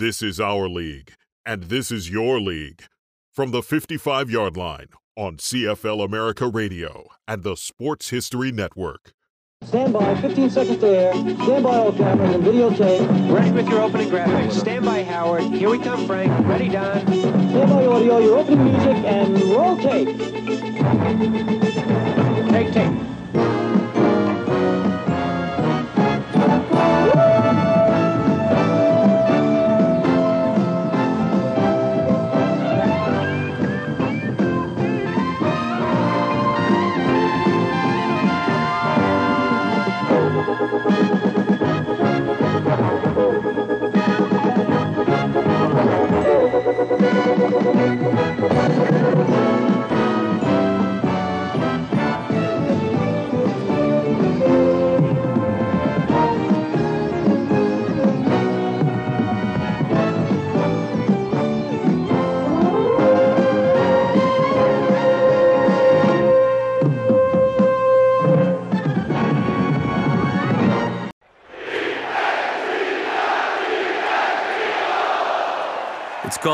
This is our league, and this is your league. From the 55 yard line on CFL America Radio and the Sports History Network. Stand by, 15 seconds to air. Stand by all cameras and videotape. Ready with your opening graphics. Stand by, Howard. Here we come, Frank. Ready, Don. Stand by audio, your opening music, and roll tape. Take tape. It's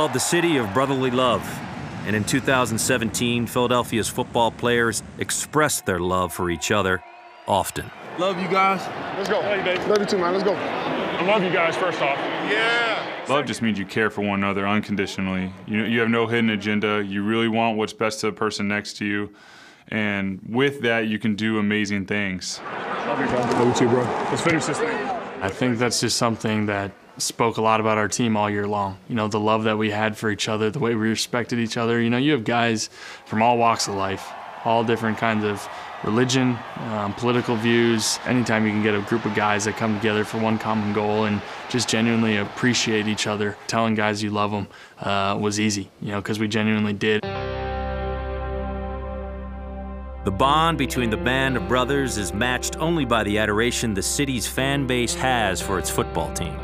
called the City of Brotherly Love. And in 2017, Philadelphia's football players expressed their love for each other often. Love you guys. Let's go. Love you, baby. Love you too, man. Let's go. I love you guys, first off. Yeah. Love just means you care for one another unconditionally. You you have no hidden agenda. You really want what's best to the person next to you, and with that, you can do amazing things. Love you, bro. Love you too, bro. Let's finish this thing. I think that's just something that spoke a lot about our team all year long. You know, the love that we had for each other, the way we respected each other. You know, you have guys from all walks of life, all different kinds of religion, um, political views. Anytime you can get a group of guys that come together for one common goal and just genuinely appreciate each other, telling guys you love them uh, was easy, you know, because we genuinely did. The bond between the band of brothers is matched only by the adoration the city's fan base has for its football team.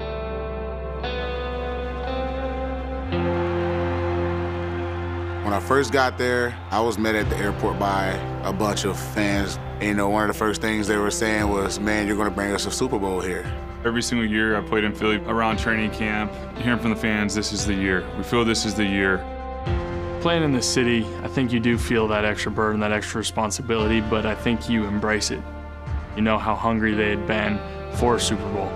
When I first got there, I was met at the airport by a bunch of fans. And, you know, one of the first things they were saying was, man, you're going to bring us a Super Bowl here. Every single year I played in Philly around training camp, hearing from the fans, this is the year. We feel this is the year. Playing in the city, I think you do feel that extra burden, that extra responsibility, but I think you embrace it. You know how hungry they had been for a Super Bowl.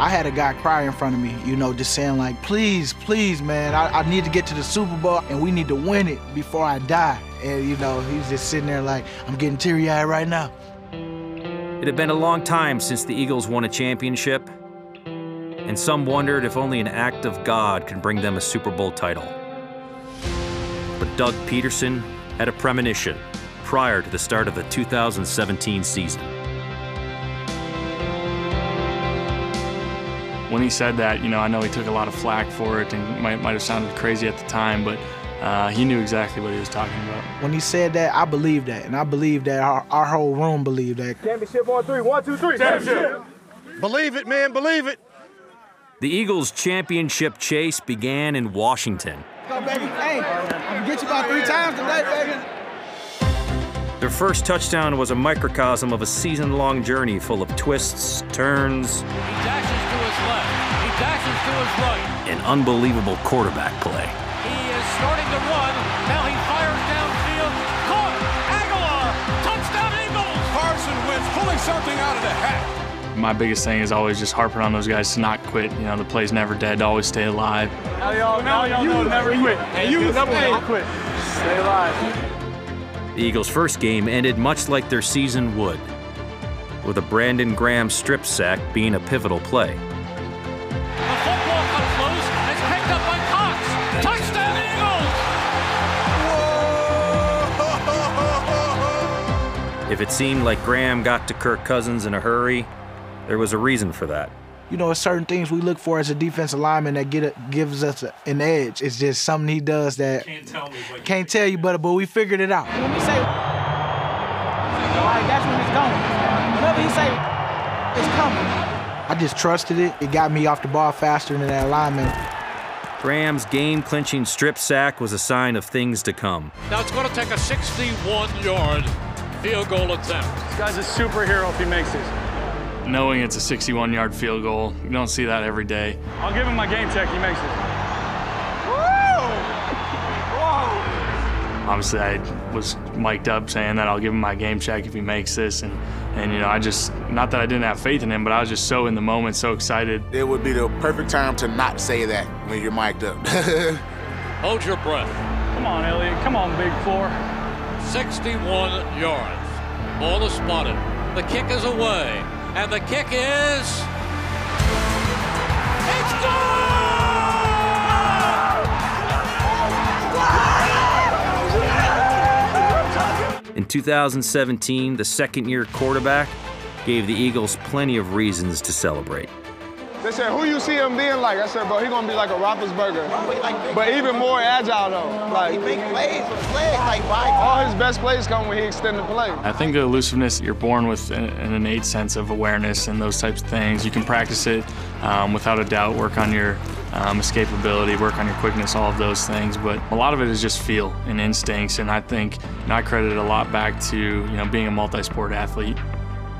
I had a guy cry in front of me, you know, just saying like, please, please, man, I, I need to get to the Super Bowl and we need to win it before I die. And you know, he's just sitting there like, I'm getting teary-eyed right now. It had been a long time since the Eagles won a championship, and some wondered if only an act of God could bring them a Super Bowl title. But Doug Pederson had a premonition prior to the start of the 2017 season. When he said that, you know, I know he took a lot of flack for it and might, might have sounded crazy at the time, but uh, he knew exactly what he was talking about. When he said that, I believed that. And I believe that our, our whole room believed that. Championship on three. One, two, three. Championship. Believe it, man. Believe it. The Eagles' championship chase began in Washington. Go, baby. Hey, I'm gonna get you about three times today, baby. Their first touchdown was a microcosm of a season long journey full of twists, turns, dashes to his right. and unbelievable quarterback play. He is starting to run. Now he fires downfield. Caught. Agholor. Touchdown Eagles. Carson Wentz pulling something out of the hat. My biggest thing is always just harping on those guys to not quit. You know, the play's never dead, to always stay alive. Now y'all, now y'all know never quit. And you never quit. Stay alive. The Eagles' first game ended much like their season would, with a Brandon Graham strip sack being a pivotal play. If it seemed like Graham got to Kirk Cousins in a hurry, there was a reason for that. You know, it's certain things we look for as a defensive lineman that get a, gives us a, an edge. It's just something he does that Can't tell me. But can't tell you, but but we figured it out. When we say, all right, that's when it's going. Whenever he say, it's coming. I just trusted it. It got me off the ball faster than that lineman. Graham's game clinching strip sack was a sign of things to come. Now it's going to take a 61-yard field goal attempt. this guy's a superhero if he makes this. knowing it's a 61 yard field goal. You don't see that every day. I'll give him my game check. If he makes it. Obviously, I was mic'd up saying that I'll give him my game check if he makes this, and and you know I just not that I didn't have faith in him, but I was just so in the moment, so excited. It would be the perfect time to not say that when you're mic'd up. Hold your breath. Come on, Elliott. Come on, big four. 61 yards. Ball is spotted. The kick is away. And the kick is. It's In 2017, the second year quarterback gave the Eagles plenty of reasons to celebrate. They said, who you see him being like? I said, bro, he gonna be like a Roethlisberger, but even more agile though. Like he big plays with legs, like all his best plays come when he extend the play. I think the elusiveness, you're born with an, an innate sense of awareness and those types of things. You can practice it um, without a doubt, work on your um, escapability, work on your quickness, all of those things. But a lot of it is just feel and instincts. And I think you know, I credit a lot back to you know being a multi-sport athlete.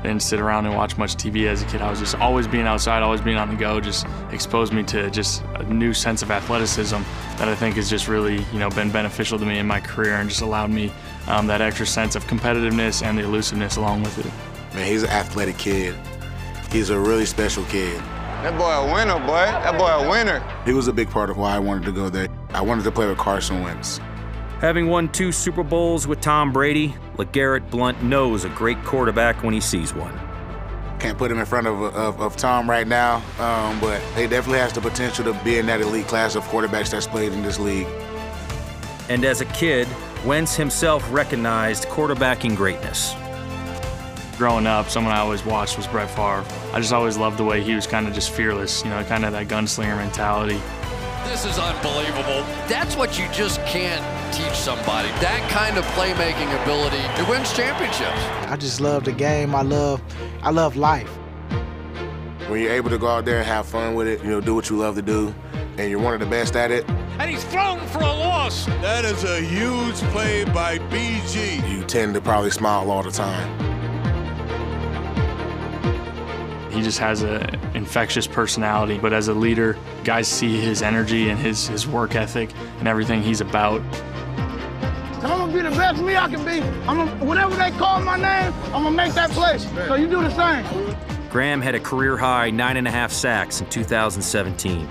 I didn't sit around and watch much TV as a kid. I was just always being outside, always being on the go. Just exposed me to just a new sense of athleticism that I think has just really, you know, been beneficial to me in my career and just allowed me um, that extra sense of competitiveness and the elusiveness along with it. Man, he's an athletic kid. He's a really special kid. That boy a winner, boy. That boy a winner. He was a big part of why I wanted to go there. I wanted to play with Carson Wentz. Having won two Super Bowls with Tom Brady, LeGarrette Blunt knows a great quarterback when he sees one. Can't put him in front of, of, of Tom right now, um, but he definitely has the potential to be in that elite class of quarterbacks that's played in this league. And as a kid, Wentz himself recognized quarterbacking greatness. Growing up, someone I always watched was Brett Favre. I just always loved the way he was kind of just fearless, you know, kind of that gunslinger mentality. This is unbelievable. That's what you just can't teach somebody. That kind of playmaking ability. It wins championships. I just love the game. I love, I love life. When you're able to go out there and have fun with it, you know, do what you love to do, and you're one of the best at it, And he's thrown for a loss. That is a huge play by BG. you tend to probably smile all the time. He just has an infectious personality, but as a leader, guys see his energy and his, his work ethic and everything he's about. I'm gonna be the best me I can be. I'm gonna, whenever they call my name, I'm gonna make that play. So you do the same. Graham had a career high nine and a half sacks in 2017.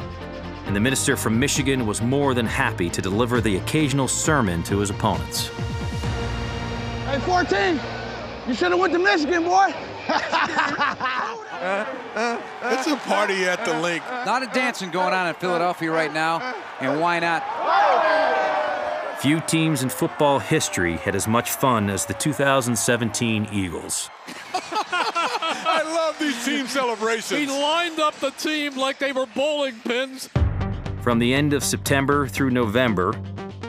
And the minister from Michigan was more than happy to deliver the occasional sermon to his opponents. Hey, 14, you should have went to Michigan, boy. It's a party at the Linc. A lot of dancing going on in Philadelphia right now, and why not? Few teams in football history had as much fun as the 2017 Eagles. I love these team celebrations. He lined up the team like they were bowling pins. From the end of September through November,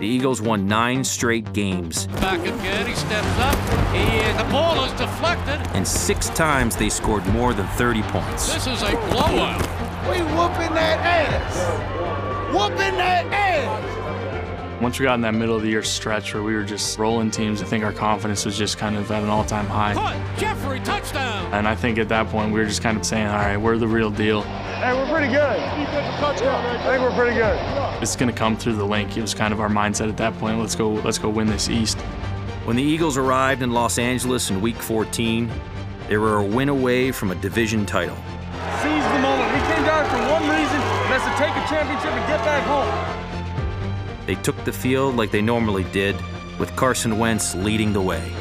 the Eagles won nine straight games, Back again, he steps up. He, uh, the ball is deflected. and six times they scored more than 30 points. This is a blowout. We whooping that ass. Whooping that ass. Once we got in that middle of the year stretch where we were just rolling teams, I think our confidence was just kind of at an all time high. Caught. Jeffery, touchdown. And I think at that point we were just kind of saying, all right, we're the real deal. Hey, we're pretty good. I think we're pretty good. It's going to come through the Linc. It was kind of our mindset at that point. Let's go, let's go win this East. When the Eagles arrived in Los Angeles in Week 14, they were a win away from a division title. Seize the moment. We came down for one reason, and that's to take a championship and get back home. They took the field like they normally did, with Carson Wentz leading the way.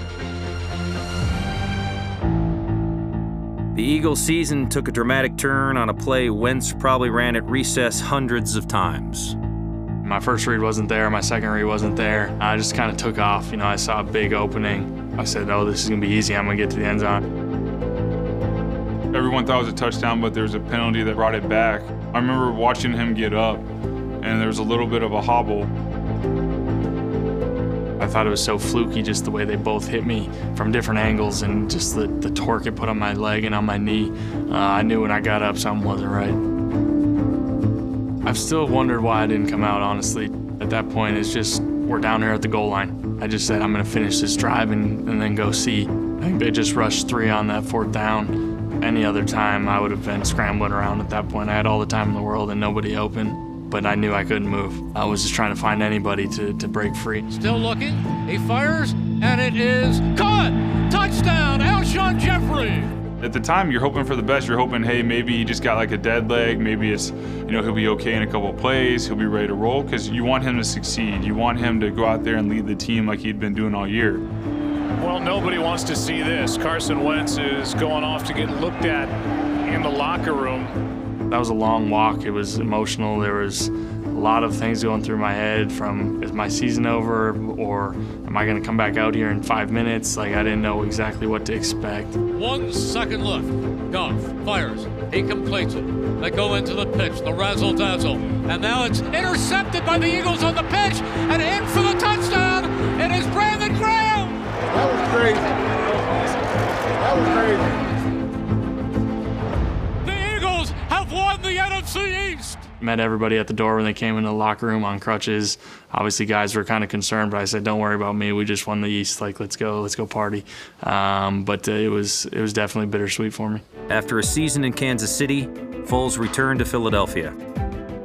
The Eagles' season took a dramatic turn on a play Wentz probably ran at recess hundreds of times. My first read wasn't there, my second read wasn't there. I just kind of took off. You know, I saw a big opening. I said, oh, this is going to be easy. I'm going to get to the end zone. Everyone thought it was a touchdown, but there was a penalty that brought it back. I remember watching him get up, and there was a little bit of a hobble. Thought it was so fluky just the way they both hit me from different angles and just the, the torque it put on my leg and on my knee. Uh, I knew when I got up something wasn't right. I've still wondered why I didn't come out, honestly. At that point, it's just we're down here at the goal line. I just said I'm going to finish this drive and, and then go see. I think they just rushed three on that fourth down. Any other time, I would have been scrambling around at that point. I had all the time in the world and nobody open, but I knew I couldn't move. I was just trying to find anybody to, to break free. Still looking. He fires, and it is caught. Touchdown, Alshon Jeffery. At the time, you're hoping for the best. You're hoping, hey, maybe he just got like a dead leg. Maybe it's, you know, he'll be okay in a couple plays. He'll be ready to roll because you want him to succeed. You want him to go out there and lead the team like he'd been doing all year. Well, nobody wants to see this. Carson Wentz is going off to get looked at in the locker room. That was a long walk. It was emotional. There was a lot of things going through my head from is my season over or am I going to come back out here in five minutes? Like I didn't know exactly what to expect. One second left. Goff fires. He completes it. They go into the pitch, the razzle dazzle. And now it's intercepted by the Eagles on the pitch and in for the touchdown. Met everybody at the door when they came in the locker room on crutches. Obviously, guys were kind of concerned, but I said, "Don't worry about me. We just won the East. Like, let's go, let's go party." Um, but uh, it was it was definitely bittersweet for me. After a season in Kansas City, Foles returned to Philadelphia.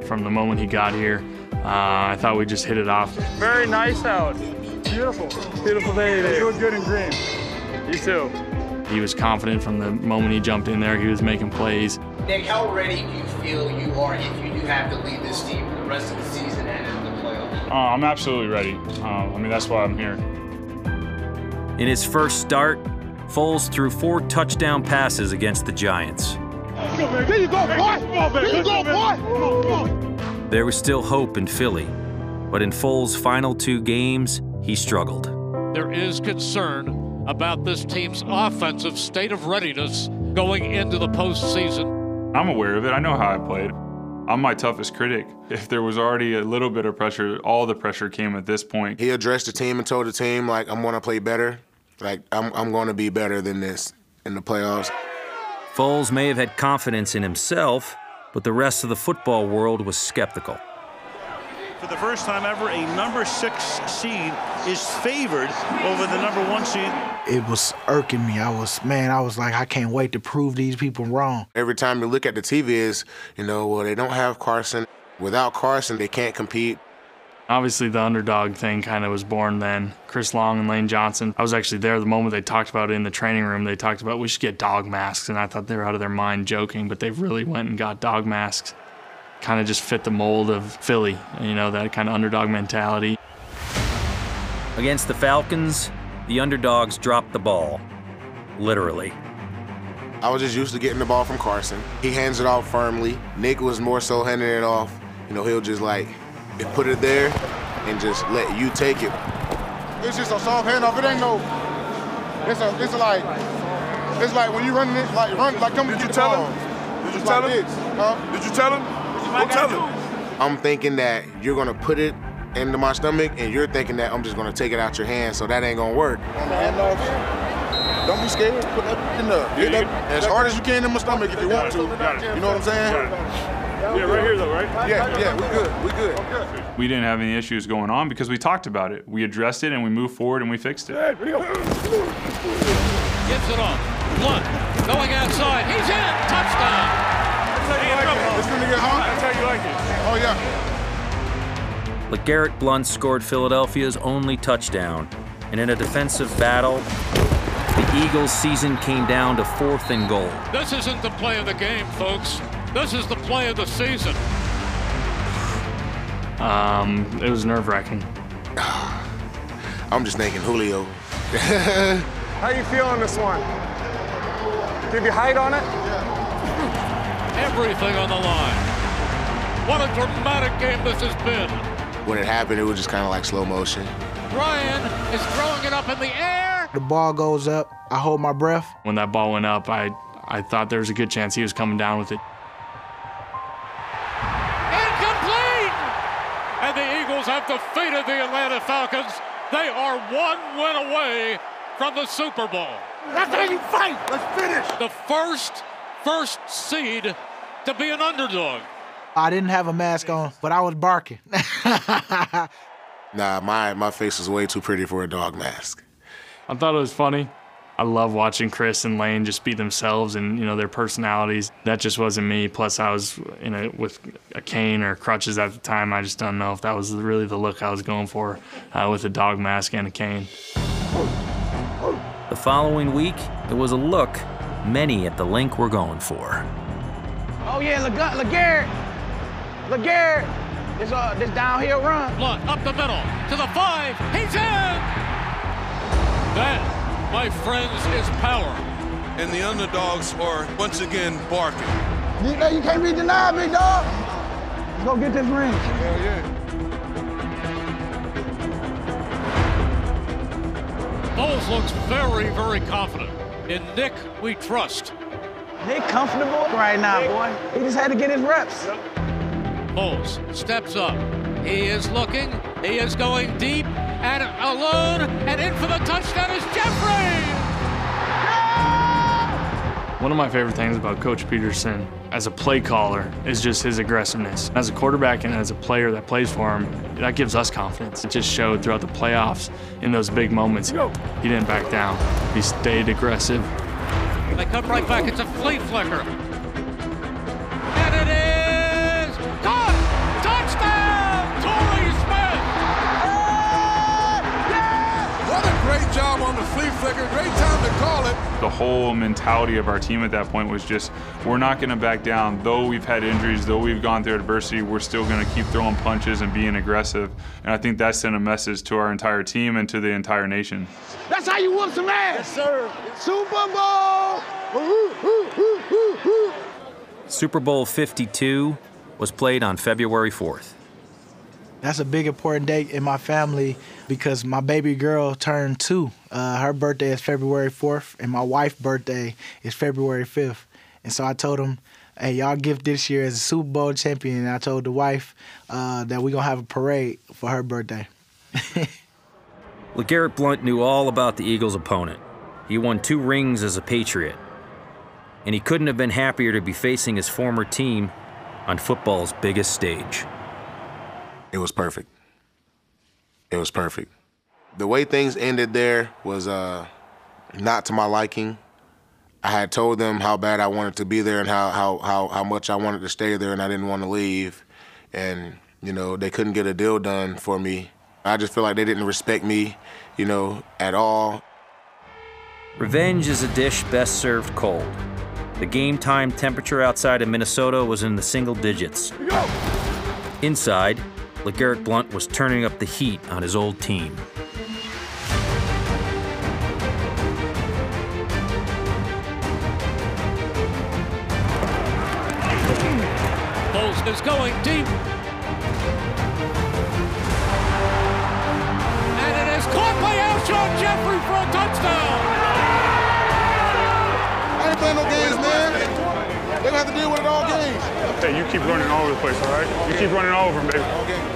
From the moment he got here, uh, I thought we just hit it off. Very nice out. Beautiful. Beautiful day today. You look good in green. You too. He was confident from the moment he jumped in there. He was making plays. Nick, how ready do you feel you are if you do have to lead this team for the rest of the season and in the playoffs? Uh, I'm absolutely ready. Uh, I mean, that's why I'm here. In his first start, Foles threw four touchdown passes against the Giants. There you go, boy. There you go, boy. There was still hope in Philly, but in Foles' final two games, he struggled. There is concern about this team's offensive state of readiness going into the postseason. I'm aware of it. I know how I played. I'm my toughest critic. If there was already a little bit of pressure, all the pressure came at this point. He addressed the team and told the team, like, I'm going to play better. Like, I'm, I'm going to be better than this in the playoffs. Foles may have had confidence in himself, but the rest of the football world was skeptical. For the first time ever, a number six seed is favored over the number one seed. It was irking me. I was, man, I was like, I can't wait to prove these people wrong. Every time you look at the TV is, you know, well, they don't have Carson. Without Carson, they can't compete. Obviously, the underdog thing kind of was born then. Chris Long and Lane Johnson. I was actually there the moment they talked about it in the training room. They talked about we should get dog masks, and I thought they were out of their mind joking, but they really went and got dog masks. Kind of just fit the mold of Philly, you know, that kind of underdog mentality. Against the Falcons, the underdogs dropped the ball. Literally. I was just used to getting the ball from Carson. He hands it off firmly. Nick was more so handing it off. You know, he'll just like put it there and just let you take it. It's just a soft handoff. It ain't no. It's a. It's a like. It's like when you run it, like run, like come Did you tell ball. him? Did you It's tell like him? this, Huh? Did you tell him? Go tell him. I'm thinking that you're gonna put it into my stomach, and you're thinking that I'm just gonna take it out your hand, so that ain't gonna work. On the handoff. Don't be scared. Put that in there. Get that as hard as you can in my stomach if you want to. You know what I'm saying? Yeah, right here though, right? Yeah, yeah, we good. We good. We didn't have any issues going on because we talked about it. We addressed it and we moved forward and we fixed it. Gives it off. Blunt going outside. He's in. Touchdown. This gonna get hot. That's how you like it. Oh yeah. LeGarrette Blunt scored Philadelphia's only touchdown, and in a defensive battle, the Eagles' season came down to fourth and goal. This isn't the play of the game, folks. This is the play of the season. Um, it was nerve wracking. I'm just thinking Julio. How you feeling this one? Give you height on it? Everything on the line. What a dramatic game this has been. When it happened, it was just kind of like slow motion. Ryan is throwing it up in the air. The ball goes up. I hold my breath. When that ball went up, I, I thought there was a good chance he was coming down with it. Incomplete! And the Eagles have defeated the Atlanta Falcons. They are one win away from the Super Bowl. That's how you fight. Let's finish. The first, first seed to be an underdog. I didn't have a mask on, but I was barking. Nah, my my face was way too pretty for a dog mask. I thought it was funny. I love watching Chris and Lane just be themselves and you know their personalities. That just wasn't me. Plus, I was in a, with a cane or crutches at the time. I just don't know if that was really the look I was going for uh, with a dog mask and a cane. The following week, it was a look many at the Linc were going for. Oh yeah, LeGarrette, LeGarrette, LeGarrette. This uh, this downhill run. Blunt up the middle to the five. He's in. That, my friends, is power. And the underdogs are once again barking. You, you can't be denied, big dog. Let's go get this ring. Hell yeah. Foles looks very, very confident. In Nick, we trust. Nick comfortable right now, boy. He just had to get his reps. Foles steps up. He is looking. He is going deep and alone. And in for the touchdown is Jeffery. One of my favorite things about Coach Pederson as a play caller is just his aggressiveness. As a quarterback and as a player that plays for him, that gives us confidence. It just showed throughout the playoffs in those big moments. He didn't back down. He stayed aggressive. They come right back. It's a flea flicker. Flea flicker. Great time to call it. The whole mentality of our team at that point was just, we're not going to back down. Though we've had injuries, though we've gone through adversity, we're still going to keep throwing punches and being aggressive. And I think that sent a message to our entire team and to the entire nation. That's how you whoop some ass. Yes, sir. Super Bowl. Super Bowl 52 was played on February 4th. That's a big important date in my family because my baby girl turned two. Uh, her birthday is February 4th, and my wife's birthday is February 5th. And so I told them, hey, y'all gift this year as a Super Bowl champion. And I told the wife uh, that we're going to have a parade for her birthday. LeGarrette Blunt knew all about the Eagles' opponent. He won two rings as a Patriot. And he couldn't have been happier to be facing his former team on football's biggest stage. It was perfect. It was perfect. The way things ended there was uh, not to my liking. I had told them how bad I wanted to be there and how, how, how, how much I wanted to stay there and I didn't want to leave. And, you know, they couldn't get a deal done for me. I just feel like they didn't respect me, you know, at all. Revenge is a dish best served cold. The game time temperature outside of Minnesota was in the single digits. Inside, LeGarrette Blunt was turning up the heat on his old team. Foles is going deep. And it is caught by Alshon Jeffery for a touchdown. I ain't playing no games, man. They gonna have to deal with it all games. Hey, you keep running all over the place, all right? You keep running all over them, baby.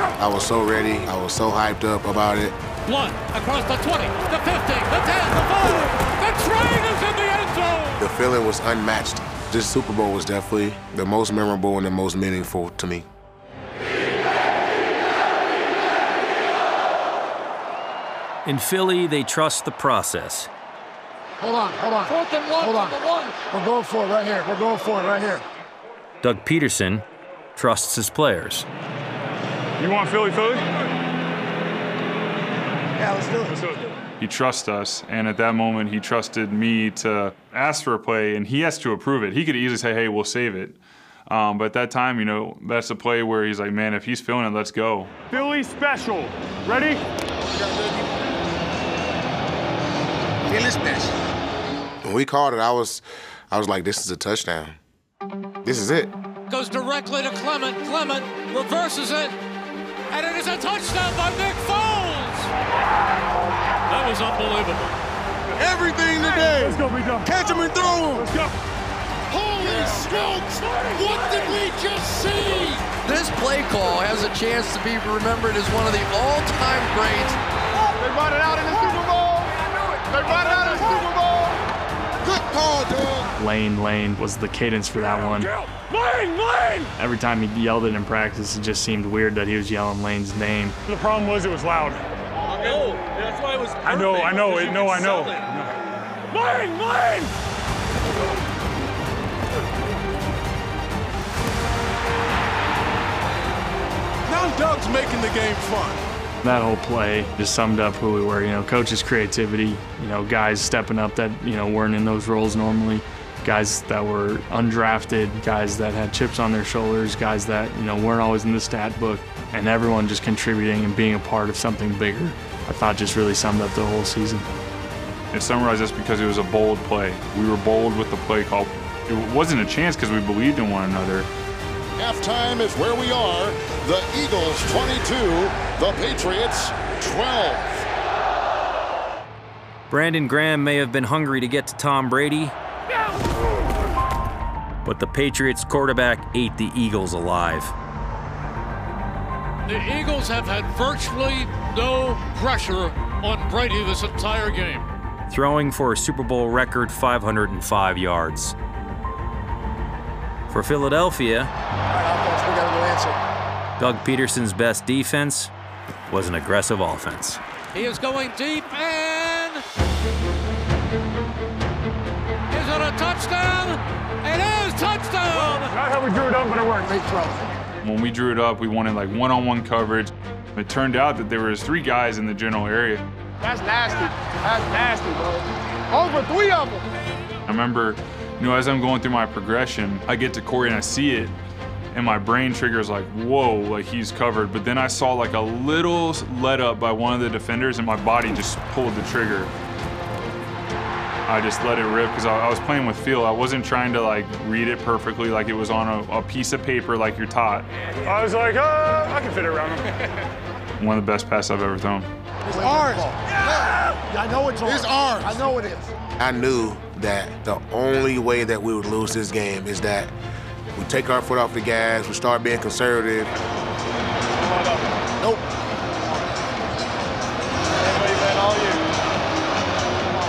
I was so ready. I was so hyped up about it. Blunt across the 20, the 50, the 10, the 5. The train is in the end zone. The feeling was unmatched. This Super Bowl was definitely the most memorable and the most meaningful to me. In Philly, they trust the process. Hold on, hold on. Fourth and one Hold on. one. We're going for it right here. We're going for it right here. Doug Pederson trusts his players. You want Philly Philly? Yeah, let's do it. Let's do it. He trusts us, and at that moment, he trusted me to ask for a play, and he has to approve it. He could easily say, "Hey, we'll save it," um, but at that time, you know, that's a play where he's like, "Man, if he's feeling it, let's go." Philly special. Ready? Philly special. When we called it, I was, I was like, "This is a touchdown. This is it." Goes directly to Clement. Clement reverses it. And it is a touchdown by Nick Foles. That was unbelievable. Everything today. Let's go, big dog. Catch him and throw him. Let's go. Holy smokes! What did we just see? This play call has a chance to be remembered as one of the all-time greats. They brought it out in the Super Bowl. They brought it out in the Super Bowl. Good call, dog. Lane, Lane was the cadence for that one. Lane, Lane! Every time he yelled it in practice, it just seemed weird that he was yelling Lane's name. The problem was it was loud. No, that's why it was. I know, I know, it, no, I know. Mine! Mine! Now Doug's making the game fun. That whole play just summed up who we were. You know, coaches' creativity. You know, guys stepping up that you know weren't in those roles normally. Guys that were undrafted, guys that had chips on their shoulders, guys that you know weren't always in the stat book, and everyone just contributing and being a part of something bigger. I thought just really summed up the whole season. It summarized us because it was a bold play. We were bold with the play call. It wasn't a chance because we believed in one another. Halftime is where we are. The Eagles 22, the Patriots 12. Brandon Graham may have been hungry to get to Tom Brady, but the Patriots quarterback ate the Eagles alive. The Eagles have had virtually no pressure on Brady this entire game. throwing for a Super Bowl record 505 yards. For Philadelphia, All right, offense, we got to go answer. Doug Pederson's best defense was an aggressive offense. He is going deep and is it a touchdown? It is touchdown! Not how we drew it up, but it worked. Great throw. When we drew it up, we wanted like one-on-one coverage. It turned out that there was three guys in the general area. That's nasty. That's nasty, bro. Over three of them. I remember, you know, as I'm going through my progression, I get to Corey and I see it, and my brain triggers like, whoa, like he's covered. But then I saw like a little let up by one of the defenders, and my body just pulled the trigger. I just let it rip because I, I was playing with feel. I wasn't trying to like read it perfectly like it was on a, a piece of paper like you're taught. I was like, uh, I can fit it around him. One of the best passes I've ever thrown. It's ours. Yeah. I know it's ours. It's ours. I know it is. I knew that the only way that we would lose this game is that we take our foot off the gas, we start being conservative. Nope.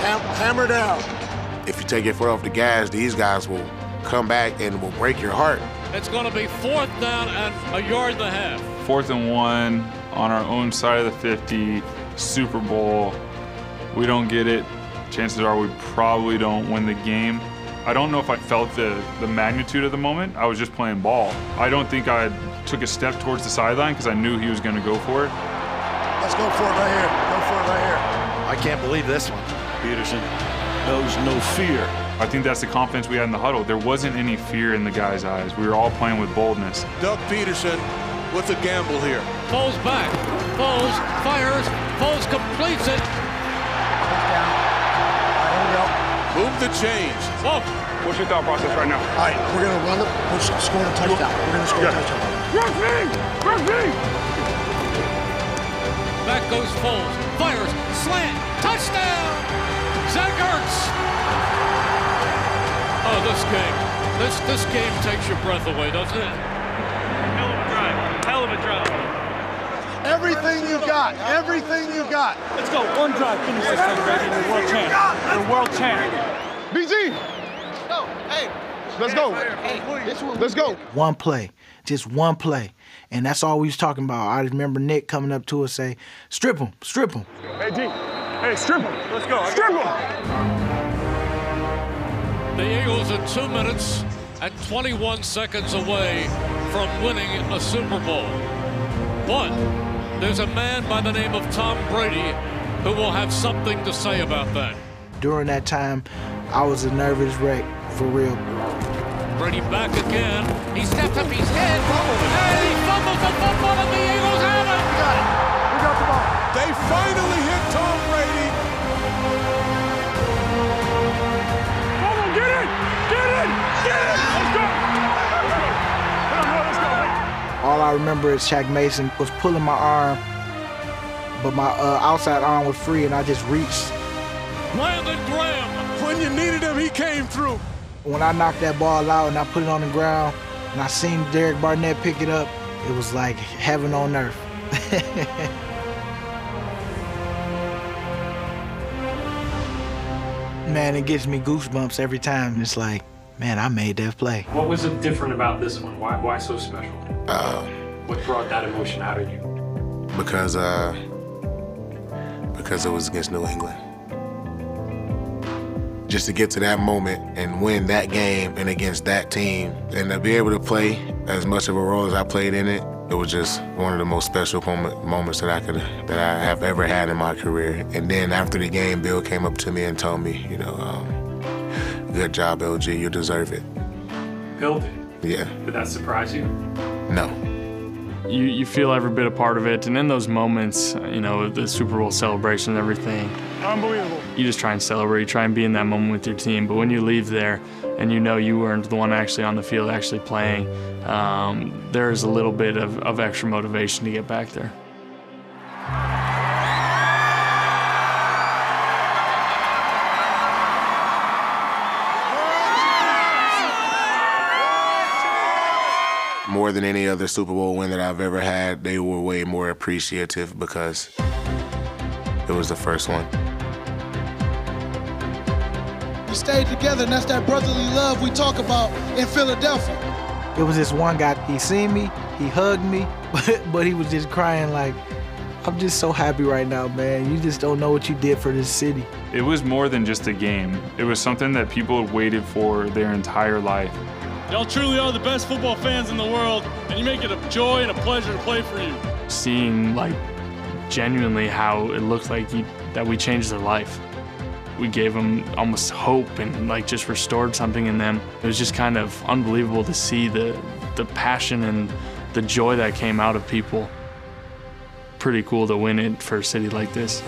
Ham- hammer down. If you take your foot off the gas, these guys will come back and will break your heart. It's going to be fourth down and a yard and a half. Fourth and one on our own side of the 50, Super Bowl. We don't get it. Chances are we probably don't win the game. I don't know if I felt the, the magnitude of the moment. I was just playing ball. I don't think I took a step towards the sideline because I knew he was going to go for it. Let's go for it right here. Go for it right here. I can't believe this one. Pederson knows no fear. I think that's the confidence we had in the huddle. There wasn't any fear in the guys' eyes. We were all playing with boldness. Doug Pederson with a gamble here. Foles back. Foles fires. Foles completes it. Move the change. Oh, What's your thought process right now? All right, we're going to run it. We're s- scoring a touchdown. We're going to score a touchdown. Run me! Run me! back goes Foles. Fires. Slant. Touchdown. Zach Ertz. Oh, this game. This this game takes your breath away, doesn't it? Hell of a drive. Hell of a drive. Everything you got. Everything you got. Let's go. One drive. Finish this thing, baby. We're world champ. We're world champ. BG, Go. Hey. let's go. Let's go. One play, just one play. And that's all we was talking about. I remember Nick coming up to us say, strip him, strip him. Hey, D. Hey, strip him. Let's go. Strip him. The Eagles are two minutes and 21 seconds away from winning a Super Bowl. But there's a man by the name of Tom Brady who will have something to say about that. During that time, I was a nervous wreck, for real. Brady back again. He steps up his head. And he fumbles the football, and the Eagles have it. We got it. We got the ball. They finally hit Tom Brady. Come on, get in! Get in! Get in! Let's go! Let's go! Come on, let's go. All I remember is Shaq Mason was pulling my arm, but my uh, outside arm was free, and I just reached. Brandon Graham. When you needed him, he came through. When I knocked that ball out and I put it on the ground, and I seen Derek Barnett pick it up, it was like heaven on earth. man, it gives me goosebumps every time. It's like, man, I made that play. What was it different about this one? Why, why so special? Uh, What brought that emotion out of you? because uh, because it was against New England. Just to get to that moment and win that game and against that team and to be able to play as much of a role as I played in it, it was just one of the most special moment, moments that I could that I have ever had in my career. And then after the game, Bill came up to me and told me, you know, um, good job, LG, you deserve it. Bill did. Yeah. Did that surprise you? No. You, you feel every bit a part of it, and in those moments, you know, the Super Bowl celebration and everything, Unbelievable. you just try and celebrate, you try and be in that moment with your team. But when you leave there and you know you weren't the one actually on the field, actually playing, um, there's a little bit of, of extra motivation to get back there. More than any other Super Bowl win that I've ever had, they were way more appreciative because it was the first one. We stayed together, and that's that brotherly love we talk about in Philadelphia. It was this one guy, he seen me, he hugged me, but, but he was just crying like, I'm just so happy right now, man. You just don't know what you did for this city. It was more than just a game. It was something that people had waited for their entire life. Y'all truly are the best football fans in the world, and you make it a joy and a pleasure to play for you. Seeing like genuinely how it looked like he, that we changed their life. We gave them almost hope and like just restored something in them. It was just kind of unbelievable to see the the passion and the joy that came out of people. Pretty cool to win it for a city like this.